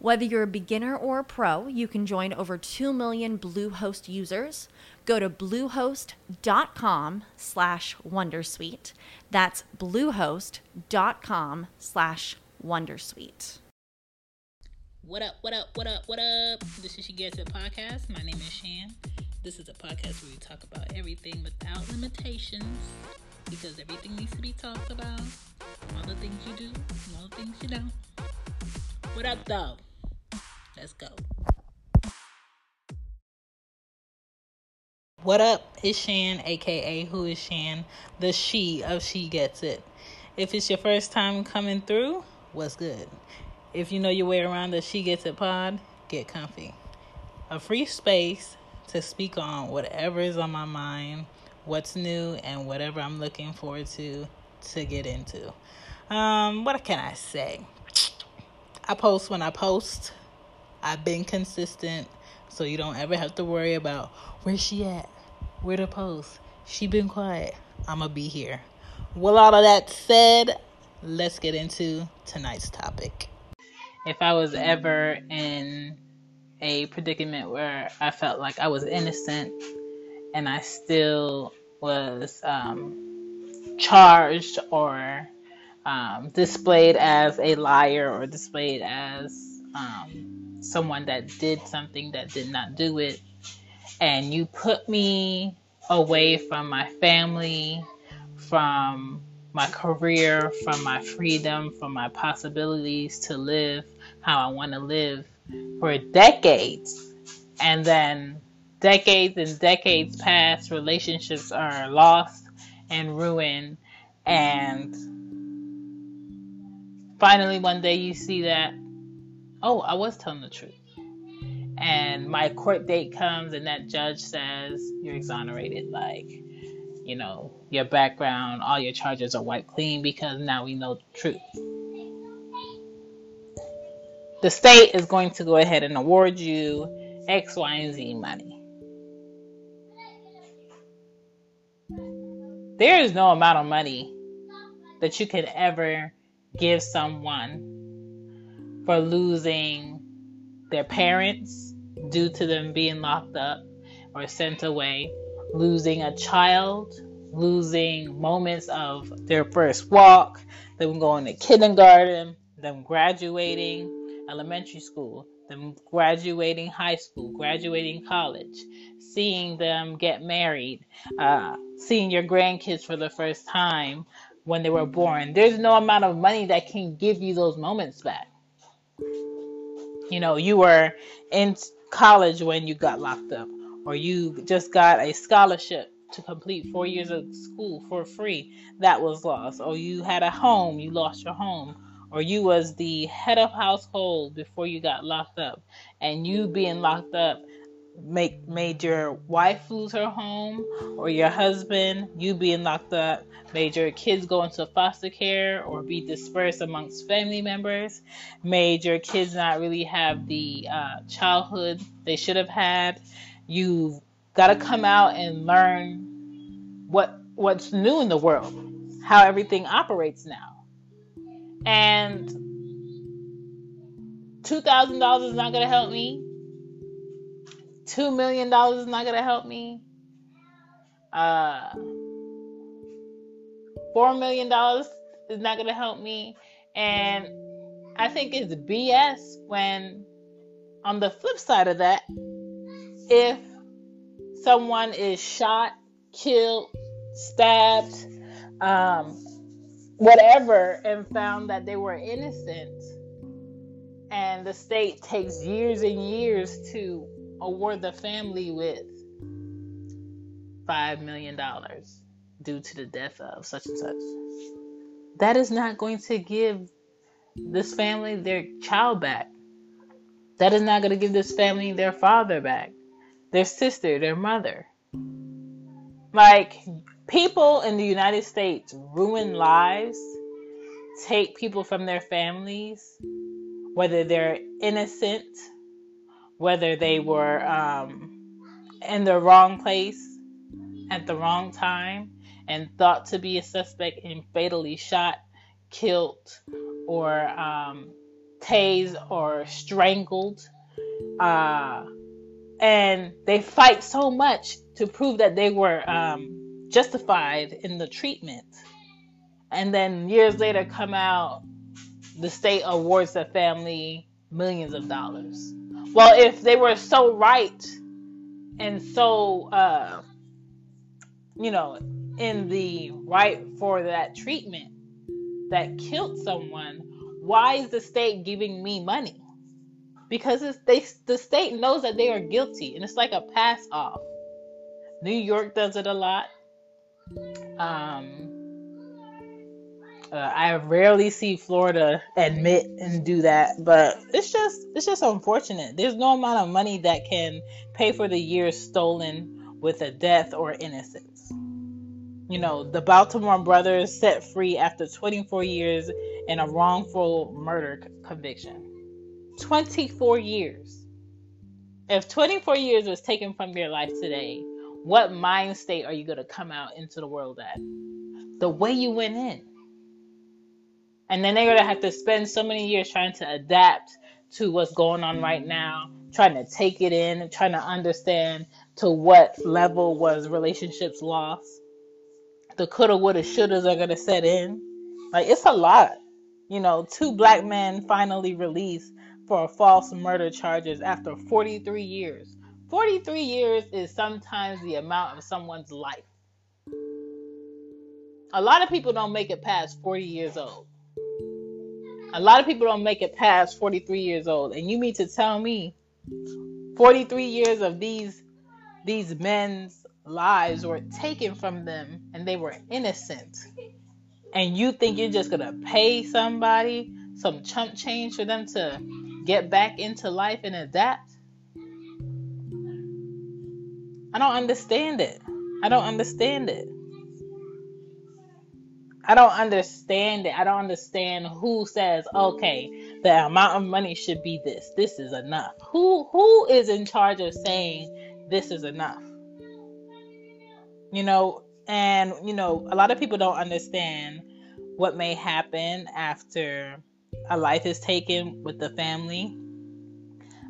Whether you're a beginner or a pro, you can join over 2 million Bluehost users. Go to bluehost.com slash wondersuite. That's bluehost.com slash wondersuite. What up, what up, what up, what up? This is She Gets It Podcast. My name is Shan. This is a podcast where we talk about everything without limitations because everything needs to be talked about. All the things you do, all the things you don't. What up, though? Let's go. What up? It's Shan, aka Who is Shan, the she of She Gets It. If it's your first time coming through, what's good? If you know your way around the She Gets It pod, get comfy. A free space to speak on whatever is on my mind, what's new, and whatever I'm looking forward to to get into. Um, what can I say? I post when I post. I've been consistent, so you don't ever have to worry about where she at, where to post. She been quiet. I'ma be here. With all of that said, let's get into tonight's topic. If I was ever in a predicament where I felt like I was innocent and I still was um, charged or um, displayed as a liar or displayed as um, someone that did something that did not do it, and you put me away from my family, from my career, from my freedom, from my possibilities to live how I want to live for decades. And then decades and decades pass, relationships are lost and ruined. And finally, one day you see that oh, I was telling the truth. And my court date comes, and that judge says, You're exonerated. Like, you know, your background, all your charges are wiped clean because now we know the truth. The state is going to go ahead and award you X, Y, and Z money. There is no amount of money that you could ever give someone for losing their parents due to them being locked up or sent away, losing a child, losing moments of their first walk, them going to kindergarten, them graduating elementary school, them graduating high school, graduating college, seeing them get married, uh, seeing your grandkids for the first time when they were born. There's no amount of money that can give you those moments back. You know, you were in college when you got locked up, or you just got a scholarship to complete four years of school for free that was lost, or you had a home, you lost your home, or you was the head of household before you got locked up, and you being locked up make made your wife lose her home or your husband you being locked up made your kids go into foster care or be dispersed amongst family members made your kids not really have the uh, childhood they should have had you've got to come out and learn what what's new in the world how everything operates now. And $2000 is not going to help me two million dollars is not gonna help me. Uh, four million dollars is not gonna help me, and I think it's BS when, on the flip side of that, if someone is shot, killed, stabbed, um, whatever, and found that they were innocent, and the state takes years and years to award the family with $5 million due to the death of such and such. That is not going to give this family their child back. That is not going to give this family their father back, their sister, their mother. Like, people in the United States ruin lives, take people from their families, whether they're innocent, whether they were um, in the wrong place at the wrong time and thought to be a suspect and fatally shot, killed, or um, tased or strangled. Uh, and they fight so much to prove that they were um, justified in the treatment. And then years later, come out, the state awards the family millions of dollars. Well, if they were so right and so, uh, you know, in the right for that treatment that killed someone, why is the state giving me money? Because it's, they, the state knows that they are guilty, and it's like a pass off. New York does it a lot. Um, uh, I rarely see Florida admit and do that, but it's just it's just unfortunate. There's no amount of money that can pay for the years stolen with a death or innocence. You know, the Baltimore brothers set free after 24 years in a wrongful murder conviction. 24 years. If 24 years was taken from your life today, what mind state are you going to come out into the world at? The way you went in. And then they're going to have to spend so many years trying to adapt to what's going on right mm-hmm. now, trying to take it in, trying to understand to what level was relationships lost. The coulda, woulda, shouldas are going to set in. Like, it's a lot. You know, two black men finally released for false murder charges after 43 years. 43 years is sometimes the amount of someone's life. A lot of people don't make it past 40 years old. A lot of people don't make it past 43 years old. And you mean to tell me 43 years of these these men's lives were taken from them and they were innocent. And you think you're just to pay somebody some chump change for them to get back into life and adapt? I don't understand it. I don't understand it. I don't understand it. I don't understand who says, okay, the amount of money should be this. This is enough. Who who is in charge of saying this is enough? You know, and you know, a lot of people don't understand what may happen after a life is taken with the family.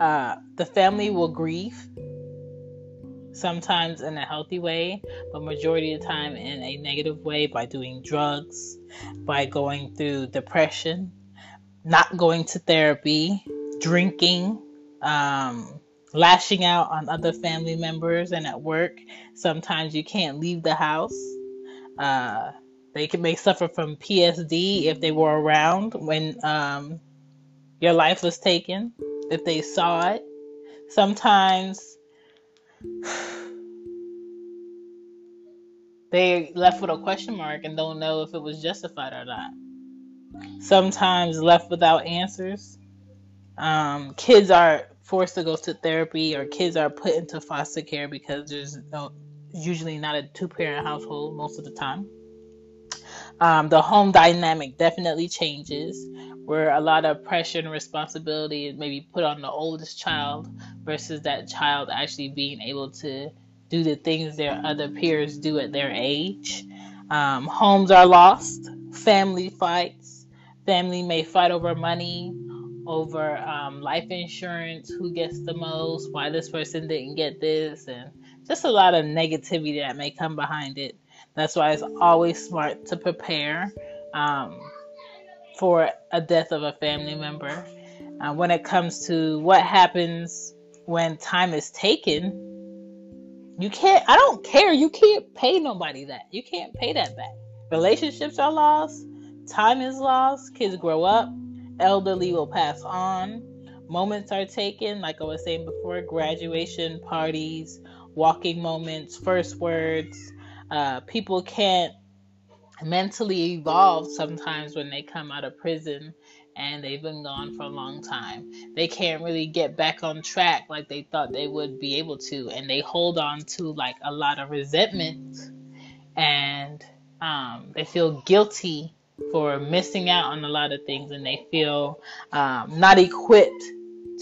Uh, the family will grieve sometimes in a healthy way, but majority of the time in a negative way by doing drugs, by going through depression, not going to therapy, drinking, um, lashing out on other family members and at work. Sometimes you can't leave the house. Uh, they can may suffer from PSD if they were around when um, your life was taken, if they saw it. Sometimes they left with a question mark and don't know if it was justified or not. Sometimes left without answers. Um, kids are forced to go to therapy or kids are put into foster care because there's no usually not a two parent household most of the time. Um, the home dynamic definitely changes where a lot of pressure and responsibility is maybe put on the oldest child versus that child actually being able to do the things their other peers do at their age. Um, homes are lost, family fights. Family may fight over money, over um, life insurance, who gets the most, why this person didn't get this, and just a lot of negativity that may come behind it. That's why it's always smart to prepare um, for a death of a family member. Uh, when it comes to what happens when time is taken, you can't, I don't care. You can't pay nobody that. You can't pay that back. Relationships are lost, time is lost, kids grow up, elderly will pass on. moments are taken, like I was saying before, graduation parties, walking moments, first words. Uh, people can't mentally evolve sometimes when they come out of prison and they've been gone for a long time. They can't really get back on track like they thought they would be able to, and they hold on to like a lot of resentment and um, they feel guilty for missing out on a lot of things and they feel um, not equipped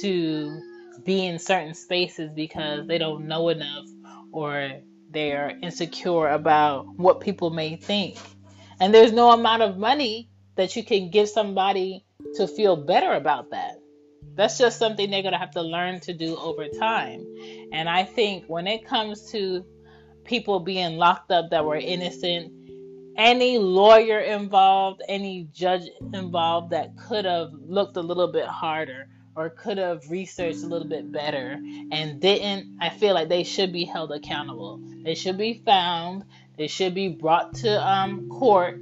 to be in certain spaces because they don't know enough or they're insecure about what people may think. And there's no amount of money that you can give somebody to feel better about that. That's just something they're going to have to learn to do over time. And I think when it comes to people being locked up that were innocent, any lawyer involved, any judge involved that could have looked a little bit harder or could have researched a little bit better and didn't, I feel like they should be held accountable. They should be found. They should be brought to um, court.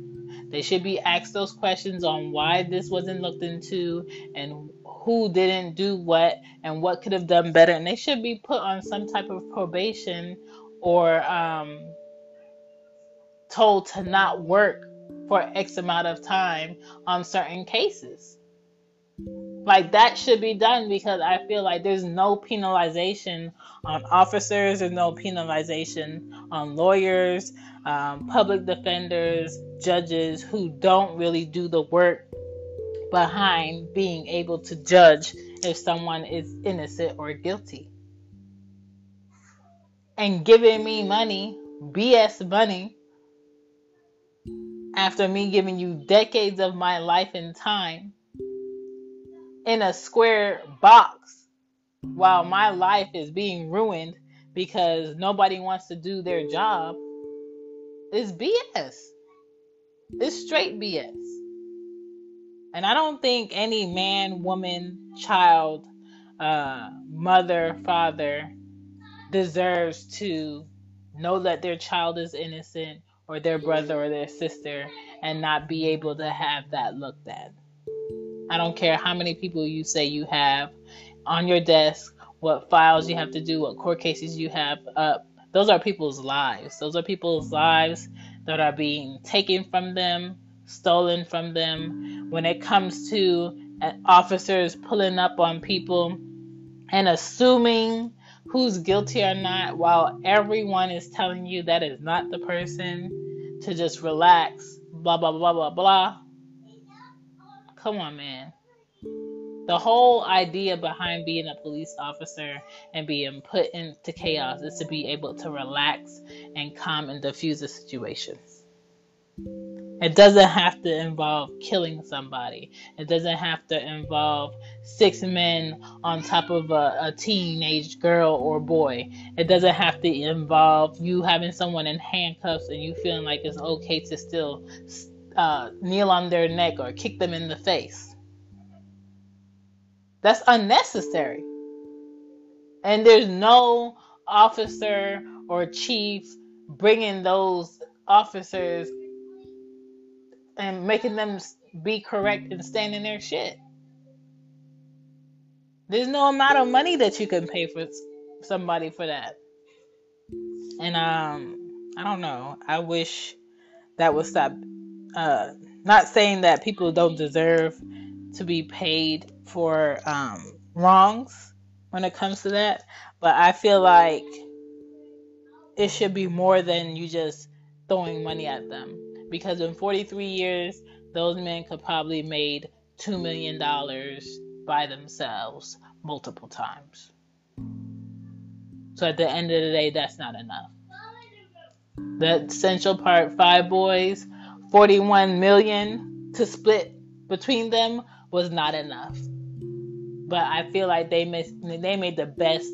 They should be asked those questions on why this wasn't looked into and who didn't do what and what could have done better. And they should be put on some type of probation or um, told to not work for X amount of time on certain cases. Like that should be done because I feel like there's no penalization on officers, there's no penalization on lawyers, um, public defenders, judges who don't really do the work behind being able to judge if someone is innocent or guilty. And giving me money, BS money, after me giving you decades of my life and time in a square box while my life is being ruined because nobody wants to do their job is BS. It's straight BS. And I don't think any man, woman, child, uh, mother, father deserves to know that their child is innocent or their brother or their sister and not be able to have that looked at. I don't care how many people you say you have on your desk, what files you have to do, what court cases you have up. Those are people's lives. Those are people's lives that are being taken from them, stolen from them. When it comes to uh, officers pulling up on people and assuming who's guilty or not, while everyone is telling you that is not the person, to just relax, blah, blah, blah, blah, blah. Come on, man. The whole idea behind being a police officer and being put into chaos is to be able to relax and calm and diffuse a situation. It doesn't have to involve killing somebody. It doesn't have to involve six men on top of a, a, teenage girl or boy. It doesn't have to involve you having someone in handcuffs and you feeling like it's okay to still uh, kneel on their neck or kick them in the face. That's unnecessary. And there's no officer or chief bringing those officers and making them be correct and stand in their shit. There's no amount of money that you can pay for somebody for that. And um I don't know. I wish that would stop uh not saying that people don't deserve to be paid for um wrongs when it comes to that, but I feel like it should be more than you just throwing money at them because in 43 years, those men could probably made two million dollars by themselves multiple times. So at the end of the day, that's not enough. The Central Park, five boys, 41 million to split between them was not enough. But I feel like they missed, they made the best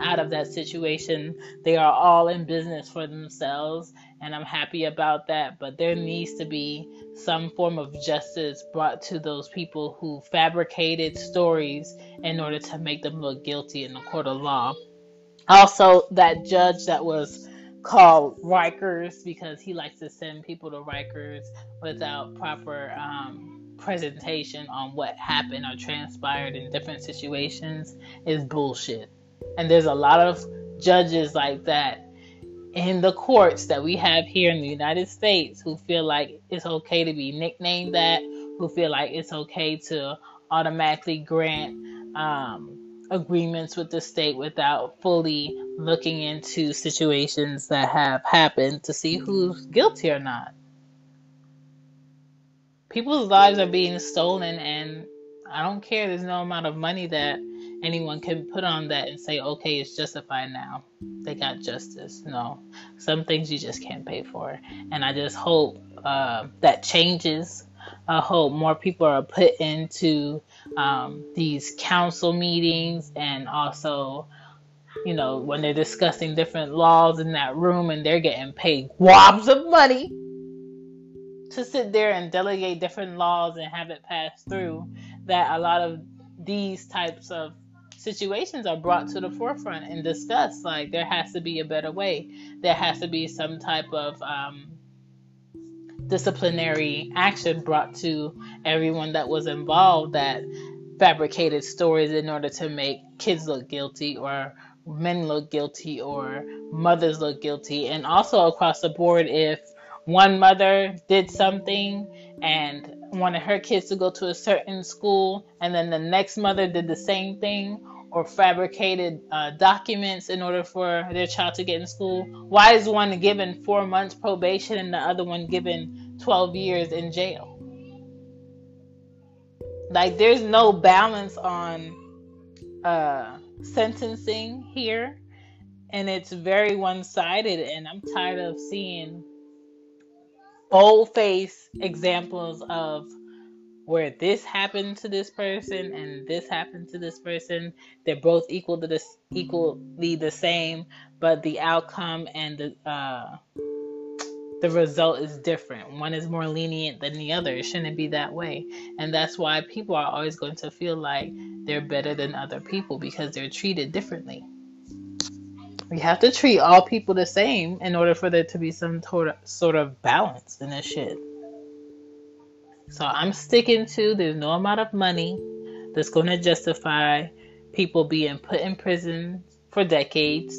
out of that situation. They are all in business for themselves, and I'm happy about that. But there needs to be some form of justice brought to those people who fabricated stories in order to make them look guilty in the court of law. Also, that judge that was called Rikers because he likes to send people to Rikers without proper um, presentation on what happened or transpired in different situations is bullshit. And there's a lot of judges like that in the courts that we have here in the United States who feel like it's okay to be nicknamed that, who feel like it's okay to automatically grant um, agreements with the state without fully looking into situations that have happened to see who's guilty or not. People's lives are being stolen, and I don't care. There's no amount of money that anyone can put on that and say, okay, it's justified now. They got justice. No, some things you just can't pay for. And I just hope uh, that changes. I hope more people are put into um, these council meetings and also, you know, when they're discussing different laws in that room and they're getting paid wobs of money to sit there and delegate different laws and have it passed through, that a lot of these types of situations are brought to the forefront and discussed. Like there has to be a better way. There has to be some type of um, disciplinary action brought to everyone that was involved that fabricated stories in order to make kids look guilty or men look guilty or mothers look guilty and also across the board if one mother did something and wanted her kids to go to a certain school and then the next mother did the same thing or fabricated uh, documents in order for their child to get in school? Why is one given four months probation and the other one given 12 years in jail? Like, there's no balance on uh, sentencing here, and it's very one sided. And I'm tired of seeing bold face examples of where this happened to this person and this happened to this person they're both equal to this equally the same but the outcome and the uh the result is different. One is more lenient than the other. It shouldn't be that way. And that's why people are always going to feel like they're better than other people because they're treated differently. We have to treat all people the same in order for there to be some sort of, balance in this shit. So I'm sticking to there's no amount of money that's going to justify people being put in prison for decades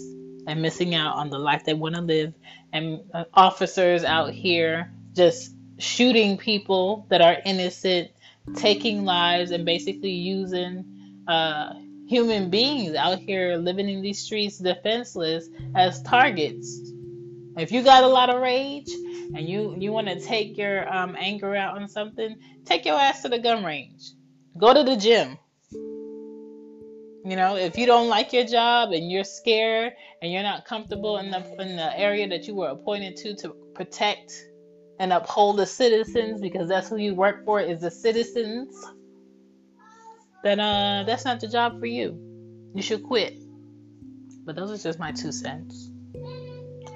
and missing out on the life they want to live, and uh, officers out here just shooting people that are innocent, taking lives, and basically using uh, human beings out here living in these streets defenseless as targets. If you got a lot of rage and you you want to take your um, anger out on something, take your ass to the gun range. Go to the gym. You know, if you don't like your job and you're scared and you're not comfortable in the in the area that you were appointed to to protect and uphold the citizens because that's who you work for is the citizens, then uh that's not the job for you. You should quit. But those are just my two cents.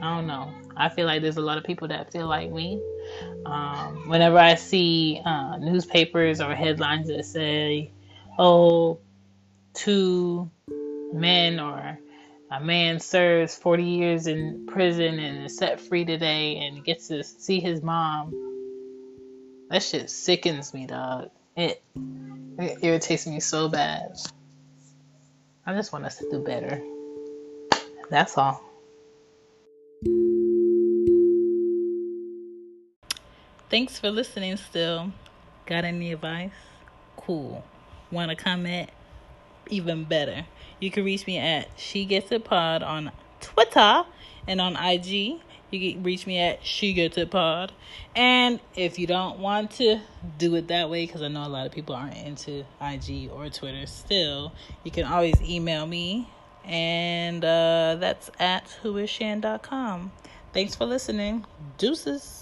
I don't know. I feel like there's a lot of people that feel like me. Um, whenever I see uh, newspapers or headlines that say, oh, two men or a man serves 40 years in prison and is set free today and gets to see his mom, that shit sickens me, dog. It, it irritates me so bad. I just want us to do better. That's all. Thanks for listening still. Got any advice? Cool. Want to comment? Even better. You can reach me at She Gets It Pod on Twitter and on IG. You can reach me at She Gets It Pod. And if you don't want to do it that way, because I know a lot of people aren't into IG or Twitter still, you can always email me. And uh, that's at whoisshan.com. Thanks for listening. Deuces.